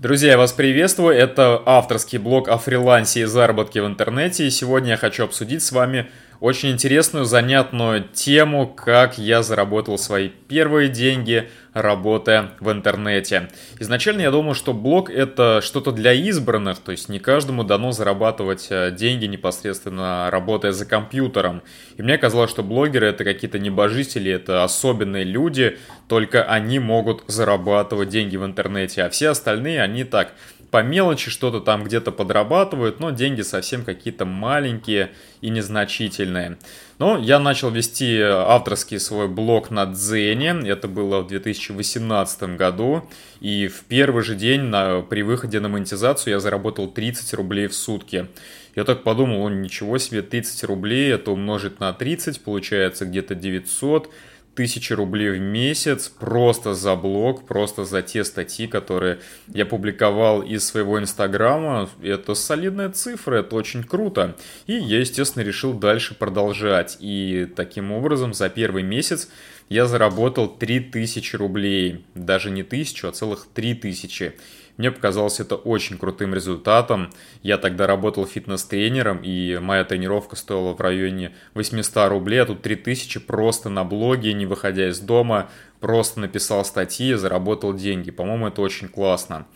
Друзья, я вас приветствую. Это авторский блог о фрилансе и заработке в интернете. И сегодня я хочу обсудить с вами очень интересную, занятную тему, как я заработал свои первые деньги, работая в интернете. Изначально я думал, что блог это что-то для избранных, то есть не каждому дано зарабатывать э, деньги непосредственно работая за компьютером. И мне казалось, что блогеры это какие-то небожители, это особенные люди, только они могут зарабатывать деньги в интернете, а все остальные, они так по мелочи что-то там где-то подрабатывают, но деньги совсем какие-то маленькие и незначительные. Но я начал вести авторский свой блог на Дзене, это было в 2018 году, и в первый же день на, при выходе на монетизацию я заработал 30 рублей в сутки. Я так подумал, ничего себе, 30 рублей, это умножить на 30, получается где-то 900, тысячи рублей в месяц просто за блог, просто за те статьи, которые я публиковал из своего инстаграма. Это солидная цифра, это очень круто. И я, естественно, решил дальше продолжать. И таким образом за первый месяц я заработал 3000 рублей. Даже не тысячу, а целых 3000. Мне показалось это очень крутым результатом. Я тогда работал фитнес-тренером, и моя тренировка стоила в районе 800 рублей, а тут 3000 просто на блоге, не выходя из дома, просто написал статьи, заработал деньги. По-моему, это очень классно.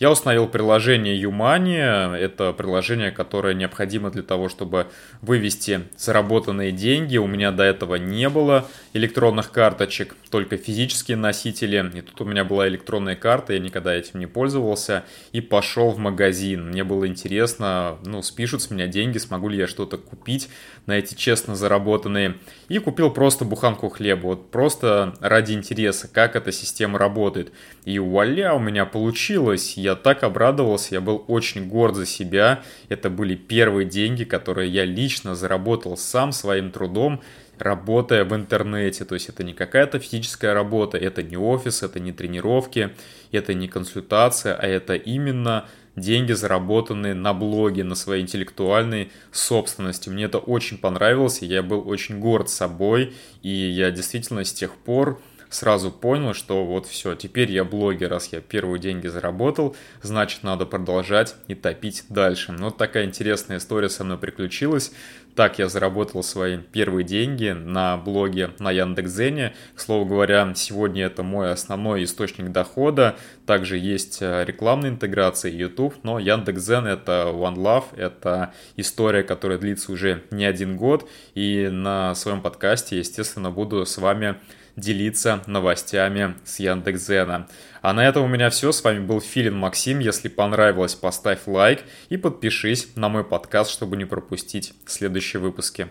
Я установил приложение Юмани. Это приложение, которое необходимо для того, чтобы вывести заработанные деньги. У меня до этого не было электронных карточек, только физические носители. И тут у меня была электронная карта, я никогда этим не пользовался. И пошел в магазин. Мне было интересно, ну, спишут с меня деньги, смогу ли я что-то купить на эти честно заработанные. И купил просто буханку хлеба. Вот просто ради интереса, как эта система работает. И вуаля, у меня получилось я так обрадовался, я был очень горд за себя. Это были первые деньги, которые я лично заработал сам своим трудом, работая в интернете. То есть это не какая-то физическая работа, это не офис, это не тренировки, это не консультация, а это именно деньги, заработанные на блоге, на своей интеллектуальной собственности. Мне это очень понравилось, и я был очень горд собой, и я действительно с тех пор сразу понял, что вот все, теперь я блогер, раз я первые деньги заработал, значит надо продолжать и топить дальше. Ну, вот такая интересная история со мной приключилась. Так я заработал свои первые деньги на блоге на Яндекс.Зене. К слову говоря, сегодня это мой основной источник дохода. Также есть э, рекламная интеграция YouTube, но Яндекс.Зен это One Love, это история, которая длится уже не один год. И на своем подкасте, естественно, буду с вами делиться новостями с Яндекс.Зена. А на этом у меня все. С вами был Филин Максим. Если понравилось, поставь лайк и подпишись на мой подкаст, чтобы не пропустить следующие выпуски.